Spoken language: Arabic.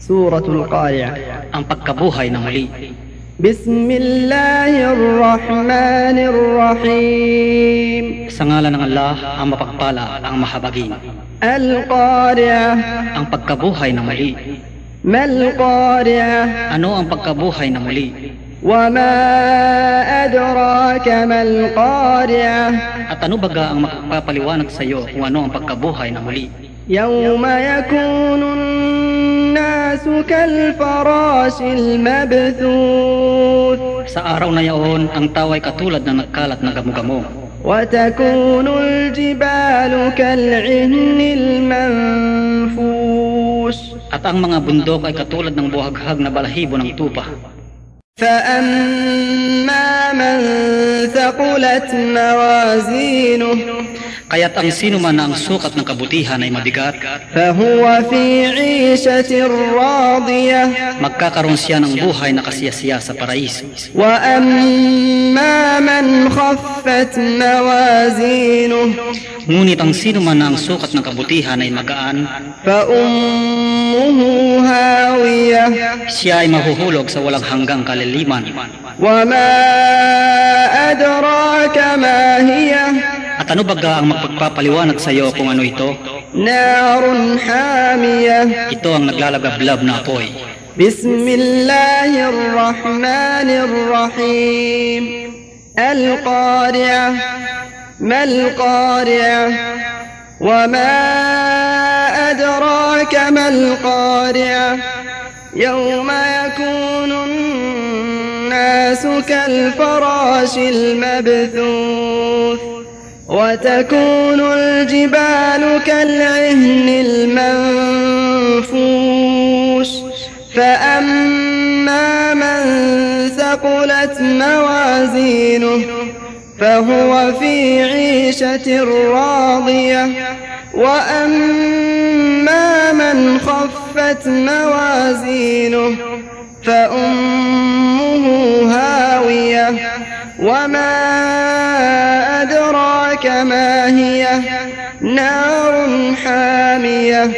سورة القارعة ang pagkabuhay na muli. بسم الله الرحمن الرحيم Sa ngalan ng Allah, ang mapagpala, ang mahabagin. القارعة Ang pagkabuhay na muli. ما القارعة Ano ang pagkabuhay na muli? وما أدراك ما القارعة At ano baga ang makapapaliwanag sa iyo kung ano ang pagkabuhay na muli? يوم يكون الناس كالفراش المبثوث Sa araw na yaon, ang tao ay katulad ng nagkalat na gamo-gamo. وتكون الجبال كالعهن المنفوش At ang mga bundok ay katulad ng buhaghag na balahibo ng tupa. فأما من ثقلت موازينه Kaya't ang sino man na ang sukat ng kabutihan ay mabigat, فهو في عيشة راضية magkakaroon siya ng buhay na kasiyasiya sa paraiso. وأما من خفت موازينه Ngunit ang sino man na ang sukat ng kabutihan ay magaan, فأمه هاوية siya ay mahuhulog sa walang hanggang kaliliman. وما أدراك ما هي At ano baga ang magpagpapaliwanag sa iyo kung ano ito? نار حامية Ito ang naglalagablab na apoy. بسم الله الرحمن الرحيم القارعة ما القارعة يوم يكون الناس كالفراش المبثوث وتكون الجبال كالعهن المنفوش فأما من ثقلت موازينه فهو في عيشة راضية وأما من خفت موازينه فأمه هاوية وما أدراك ما هي؟ نار حامية.